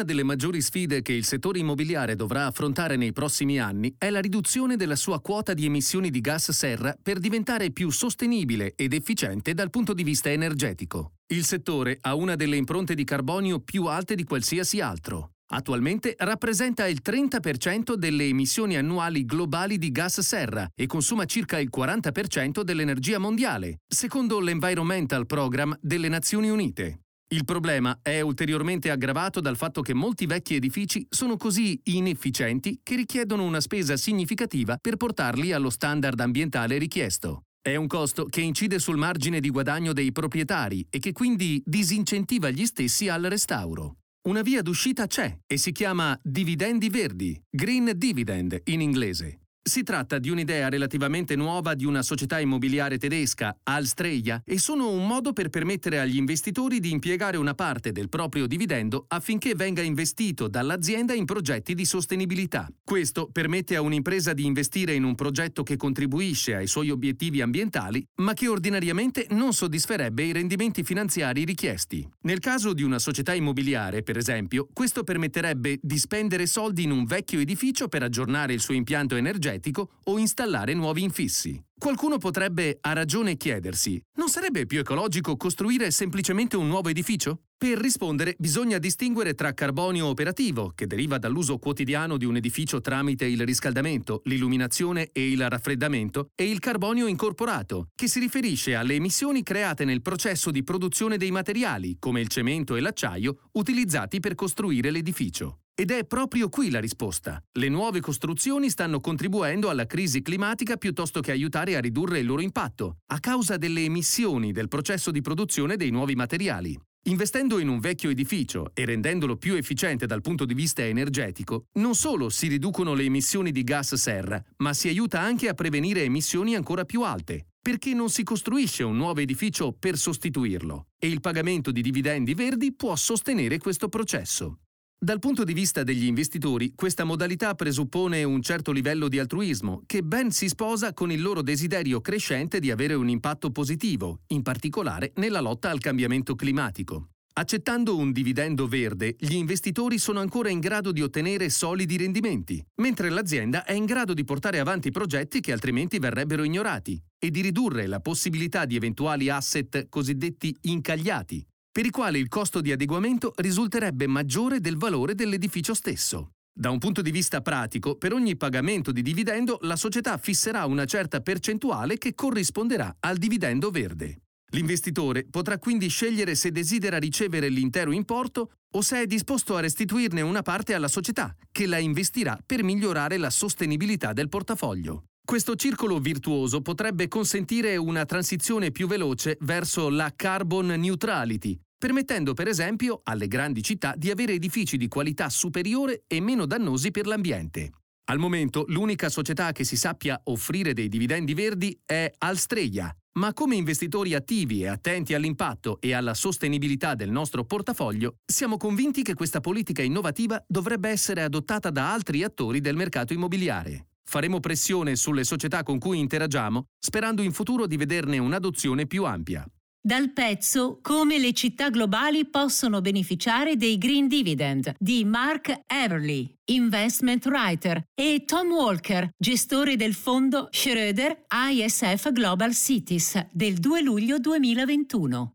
Una delle maggiori sfide che il settore immobiliare dovrà affrontare nei prossimi anni è la riduzione della sua quota di emissioni di gas serra per diventare più sostenibile ed efficiente dal punto di vista energetico. Il settore ha una delle impronte di carbonio più alte di qualsiasi altro. Attualmente rappresenta il 30% delle emissioni annuali globali di gas serra e consuma circa il 40% dell'energia mondiale, secondo l'Environmental Program delle Nazioni Unite. Il problema è ulteriormente aggravato dal fatto che molti vecchi edifici sono così inefficienti che richiedono una spesa significativa per portarli allo standard ambientale richiesto. È un costo che incide sul margine di guadagno dei proprietari e che quindi disincentiva gli stessi al restauro. Una via d'uscita c'è e si chiama dividendi verdi, green dividend in inglese. Si tratta di un'idea relativamente nuova di una società immobiliare tedesca, Alstreia, e sono un modo per permettere agli investitori di impiegare una parte del proprio dividendo affinché venga investito dall'azienda in progetti di sostenibilità. Questo permette a un'impresa di investire in un progetto che contribuisce ai suoi obiettivi ambientali, ma che ordinariamente non soddisferebbe i rendimenti finanziari richiesti. Nel caso di una società immobiliare, per esempio, questo permetterebbe di spendere soldi in un vecchio edificio per aggiornare il suo impianto energetico energetico o installare nuovi infissi. Qualcuno potrebbe a ragione chiedersi, non sarebbe più ecologico costruire semplicemente un nuovo edificio? Per rispondere bisogna distinguere tra carbonio operativo, che deriva dall'uso quotidiano di un edificio tramite il riscaldamento, l'illuminazione e il raffreddamento, e il carbonio incorporato, che si riferisce alle emissioni create nel processo di produzione dei materiali, come il cemento e l'acciaio, utilizzati per costruire l'edificio. Ed è proprio qui la risposta. Le nuove costruzioni stanno contribuendo alla crisi climatica piuttosto che aiutare a ridurre il loro impatto, a causa delle emissioni del processo di produzione dei nuovi materiali. Investendo in un vecchio edificio e rendendolo più efficiente dal punto di vista energetico, non solo si riducono le emissioni di gas serra, ma si aiuta anche a prevenire emissioni ancora più alte, perché non si costruisce un nuovo edificio per sostituirlo, e il pagamento di dividendi verdi può sostenere questo processo. Dal punto di vista degli investitori, questa modalità presuppone un certo livello di altruismo, che ben si sposa con il loro desiderio crescente di avere un impatto positivo, in particolare nella lotta al cambiamento climatico. Accettando un dividendo verde, gli investitori sono ancora in grado di ottenere solidi rendimenti, mentre l'azienda è in grado di portare avanti progetti che altrimenti verrebbero ignorati e di ridurre la possibilità di eventuali asset cosiddetti incagliati, per i quali il costo di adeguamento risulterebbe maggiore del valore dell'edificio stesso. Da un punto di vista pratico, per ogni pagamento di dividendo la società fisserà una certa percentuale che corrisponderà al dividendo verde. L'investitore potrà quindi scegliere se desidera ricevere l'intero importo o se è disposto a restituirne una parte alla società, che la investirà per migliorare la sostenibilità del portafoglio. Questo circolo virtuoso potrebbe consentire una transizione più veloce verso la carbon neutrality, permettendo per esempio alle grandi città di avere edifici di qualità superiore e meno dannosi per l'ambiente. Al momento l'unica società che si sappia offrire dei dividendi verdi è Alstreia, ma come investitori attivi e attenti all'impatto e alla sostenibilità del nostro portafoglio, siamo convinti che questa politica innovativa dovrebbe essere adottata da altri attori del mercato immobiliare. Faremo pressione sulle società con cui interagiamo, sperando in futuro di vederne un'adozione più ampia. Dal pezzo Come le città globali possono beneficiare dei Green Dividend di Mark Everly, investment writer, e Tom Walker, gestore del fondo Schroeder ISF Global Cities del 2 luglio 2021.